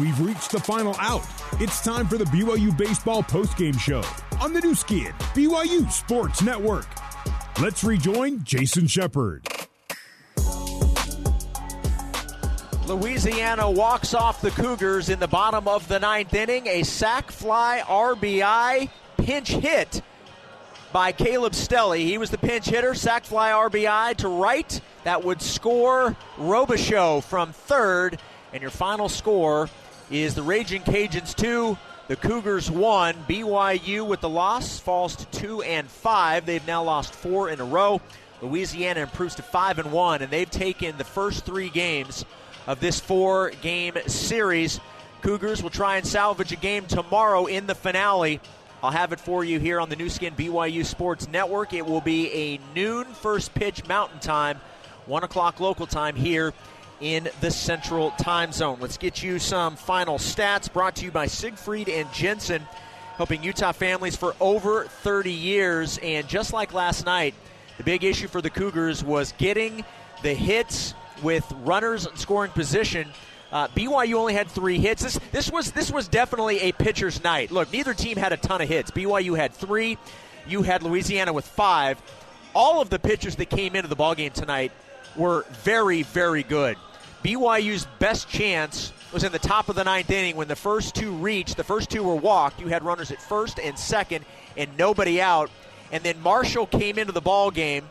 We've reached the final out. It's time for the BYU Baseball postgame show on the Nu Skin, BYU Sports Network. Let's rejoin Jason Shepard. Louisiana walks off the Cougars in the bottom of the ninth inning. A sac fly RBI pinch hit by Caleb Stelly. He was the pinch hitter, sac fly RBI to right. That would score Robichaux from third. And your final score is the Raging Cajuns 2, the Cougars 1. BYU with the loss falls to 2 and 5. They've now lost 4 in a row. Louisiana improves to 5 and 1 and they've taken the first 3 games of this four game series. Cougars will try and salvage a game tomorrow in the finale. I'll have it for you here on the Nu Skin BYU Sports Network. It will be a noon first pitch mountain time, 1 o'clock local time here in the central time zone. Let's get you some final stats brought to you by Siegfried and Jensen, helping Utah families for over 30 years. And just like last night, the big issue for the Cougars was getting the hits with runners in scoring position. Uh, BYU only had three hits. This this was this was definitely a pitcher's night. Look, neither team had a ton of hits. BYU had three. You had Louisiana with five. All of the pitchers that came into the ballgame tonight were very, very good. BYU's best chance was in the top of the ninth inning when the first two reached. The first two were walked. You had runners at first and second, and nobody out. And then Marshall came into the ball game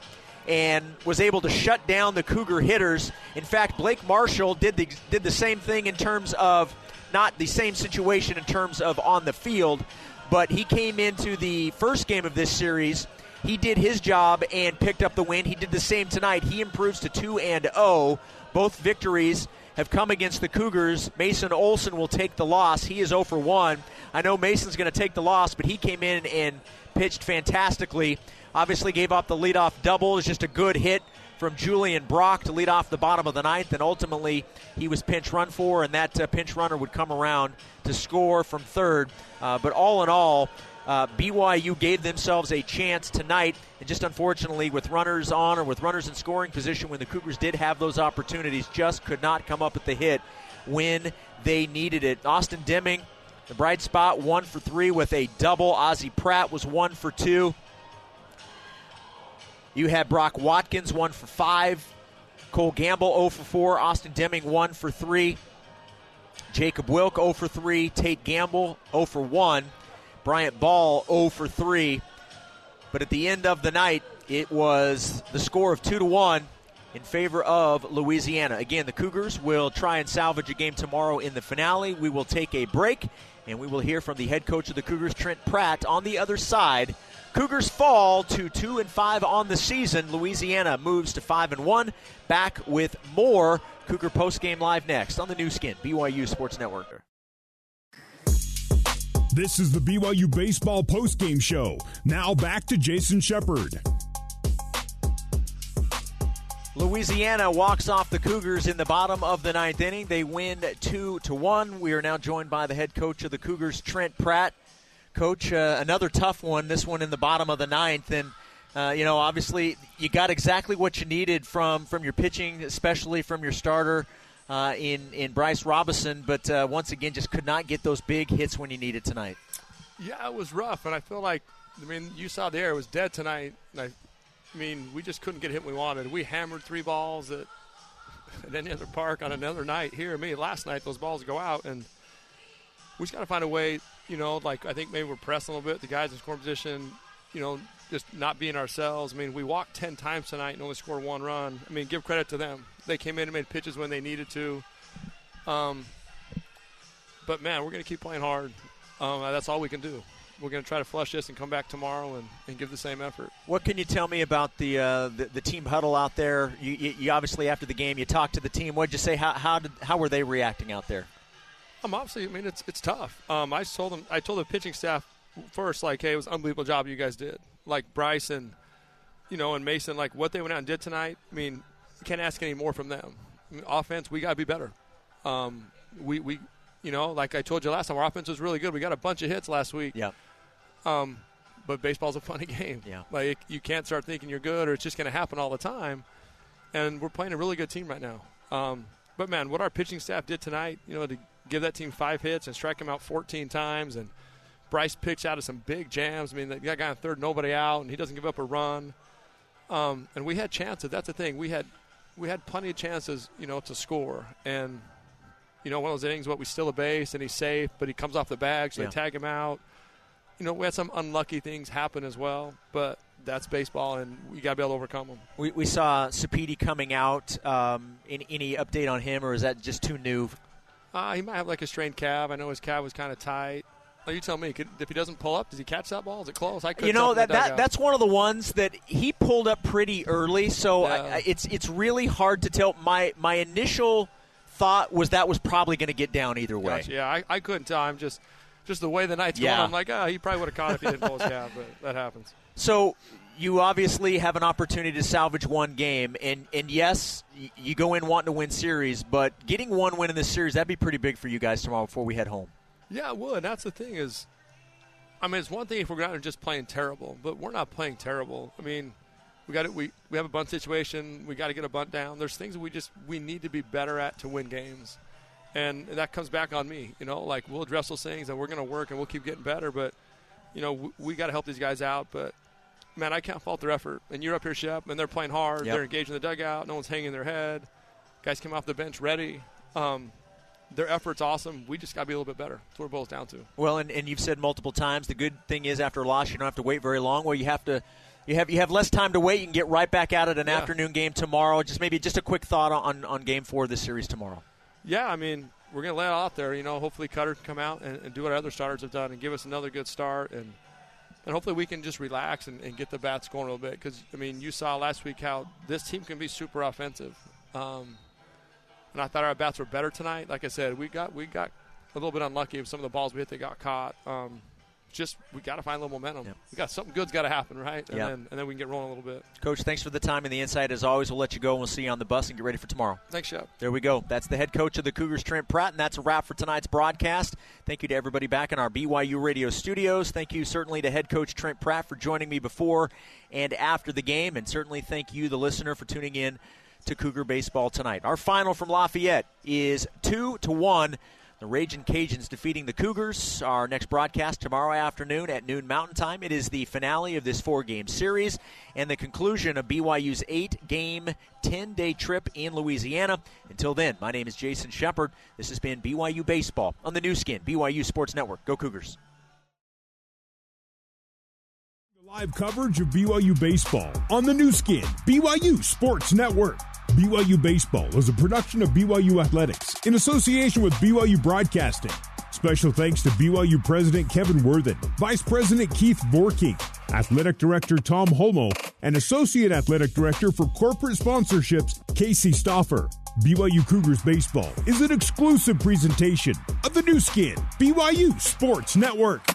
and was able to shut down the Cougar hitters. In fact, Blake Marshall did the did the same thing in terms of not the same situation in terms of on the field, but he came into the first game of this series. He did his job and picked up the win. He did the same tonight. He improves to 2 and 0. Both victories have come against the Cougars. Mason Olson will take the loss. He is 0 for 1. I know Mason's going to take the loss, but he came in and pitched fantastically. Obviously, gave up the leadoff double. It was just a good hit from Julian Brock to lead off the bottom of the ninth, and ultimately he was pinch run for, and that uh, pinch runner would come around to score from third. Uh, but all in all, uh, BYU gave themselves a chance tonight, and just unfortunately, with runners on or with runners in scoring position, when the Cougars did have those opportunities, just could not come up with the hit when they needed it. Austin Deming, the bright spot, one for three with a double. Ozzie Pratt was one for two. You had Brock Watkins, 1 for 5. Cole Gamble, 0 for 4. Austin Deming, 1 for 3. Jacob Wilk, 0 for 3. Tate Gamble, 0 for 1. Bryant Ball, 0 for 3. But at the end of the night, it was the score of 2 to 1 in favor of Louisiana. Again, the Cougars will try and salvage a game tomorrow in the finale. We will take a break, and we will hear from the head coach of the Cougars, Trent Pratt, on the other side Cougars fall to two and five on the season. Louisiana moves to five and one. Back with more Cougar post game live next on the Nu Skin BYU Sports Network. This is the BYU Baseball post game show. Now back to Jason Shepard. Louisiana walks off the Cougars in the bottom of the ninth inning. They win two to one. We are now joined by the head coach of the Cougars, Trent Pratt. Coach, uh, another tough one, this one in the bottom of the ninth. And, uh, you know, obviously you got exactly what you needed from, from your pitching, especially from your starter uh, in, in Bryce Robinson. But uh, once again, just could not get those big hits when you needed tonight. Yeah, it was rough. And I feel like, I mean, you saw the air, it was dead tonight. I, I mean, we just couldn't get hit we wanted. We hammered three balls at, at any other park on another night here. Mean, last night those balls go out. And we just got to find a way you know, like I think maybe we're pressing a little bit. The guys in scoring position, you know, just not being ourselves. I mean, we walked 10 times tonight and only scored one run. I mean, give credit to them. They came in and made pitches when they needed to. Um, but, man, we're going to keep playing hard. Um, that's all we can do. We're going to try to flush this and come back tomorrow and, and give the same effort. What can you tell me about the uh, the, the, team huddle out there? You, you, you, obviously after the game you talked to the team. What did you say? How how did how were they reacting out there? Um, obviously, I mean it's it's tough. Um, I told them, I told the pitching staff first, like, hey, it was an unbelievable job you guys did. Like Bryce and, you know, and Mason, like what they went out and did tonight. I mean, you can't ask any more from them. I mean, offense, we got to be better. Um, we we, you know, like I told you last time, our offense was really good. We got a bunch of hits last week. Yeah. Um, but baseball's a funny game. Yeah. Like you can't start thinking you're good or it's just going to happen all the time. And we're playing a really good team right now. Um, but man, what our pitching staff did tonight, you know, to give that team five hits and strike them out 14 times. And Bryce pitched out of some big jams. I mean, that guy on third, nobody out, and he doesn't give up a run. Um, and we had chances. That's the thing. We had we had plenty of chances, you know, to score. And you know, one of those innings, what we steal a base and he's safe, but he comes off the bag, so yeah. they tag him out. You know, we had some unlucky things happen as well, but that's baseball, and we got to be able to overcome them. We, we saw Sapedi coming out. Um, any, any update on him, or is that just too new? Uh, he might have like a strained calf. I know his calf was kind of tight. Oh, you tell me. Could, if he doesn't pull up, does he catch that ball? Is it close? I could you know that, that that's one of the ones that he pulled up pretty early, so yeah. I, it's it's really hard to tell. My my initial thought was that was probably going to get down either way. Gotcha. Yeah, I, I couldn't tell. I'm just just the way the night's yeah. going. I'm like, oh, he probably would have caught if he didn't pull his calf, but that happens. So you obviously have an opportunity to salvage one game, and and yes, you go in wanting to win series, but getting one win in this series that'd be pretty big for you guys tomorrow before we head home. Yeah, it would. That's the thing is, I mean, it's one thing if we're not just playing terrible, but we're not playing terrible. I mean, we got it. we we have a bunt situation. We got to get a bunt down. There's things we just we need to be better at to win games, and that comes back on me. You know, like we'll address those things and we're going to work and we'll keep getting better. But you know, we, we got to help these guys out. But man, I can't fault their effort. And you're up here, Shep, and they're playing hard. Yep. They're engaged in the dugout. No one's hanging their head. Guys come off the bench ready. Um, their effort's awesome. We just got to be a little bit better. That's what it boils down to. Well, and, and you've said multiple times the good thing is after a loss you don't have to wait very long. Well, you have to you have you have less time to wait. You can get right back out at an yeah. afternoon game tomorrow. Just maybe just a quick thought on on game four of this series tomorrow. Yeah, I mean we're going to lay it out there. You know, hopefully Cutter can come out and, and, do what our other starters have done and give us another good start and. And hopefully we can just relax and, and get the bats going a little bit because I mean you saw last week how this team can be super offensive. Um, and I thought our bats were better tonight. Like I said, we got we got a little bit unlucky with some of the balls we hit that got caught. Um, just we got to find a little momentum. Yep. We got something good's got to happen, right? And yep. then and then we can get rolling a little bit. Coach, thanks for the time and the insight. As always, we'll let you go and we'll see you on the bus and get ready for tomorrow. Thanks, Shep. There we go. That's the head coach of the Cougars, Trent Pratt, and that's a wrap for tonight's broadcast. Thank you to everybody back in our BYU radio studios. Thank you certainly to head coach Trent Pratt for joining me before and after the game, and certainly thank you, the listener, for tuning in to Cougar baseball tonight. Our final from Lafayette is two to one. The Raging Cajuns defeating the Cougars. Our next broadcast tomorrow afternoon at noon Mountain Time. It is the finale of this four-game series and the conclusion of BYU's eight-game, 10-day trip in Louisiana. Until then, my name is Jason Shepard. This has been BYU Baseball on the Nu Skin, BYU Sports Network. Go Cougars. Live coverage of BYU Baseball on the Nu Skin, BYU Sports Network. BYU Baseball is a production of BYU Athletics in association with BYU Broadcasting. Special thanks to BYU President Kevin Worthen, Vice President Keith Vorkink, Athletic Director Tom Holmoe, and Associate Athletic Director for Corporate Sponsorships, Casey Stoffer. BYU Cougars Baseball is an exclusive presentation of the Nu Skin, BYU Sports Network.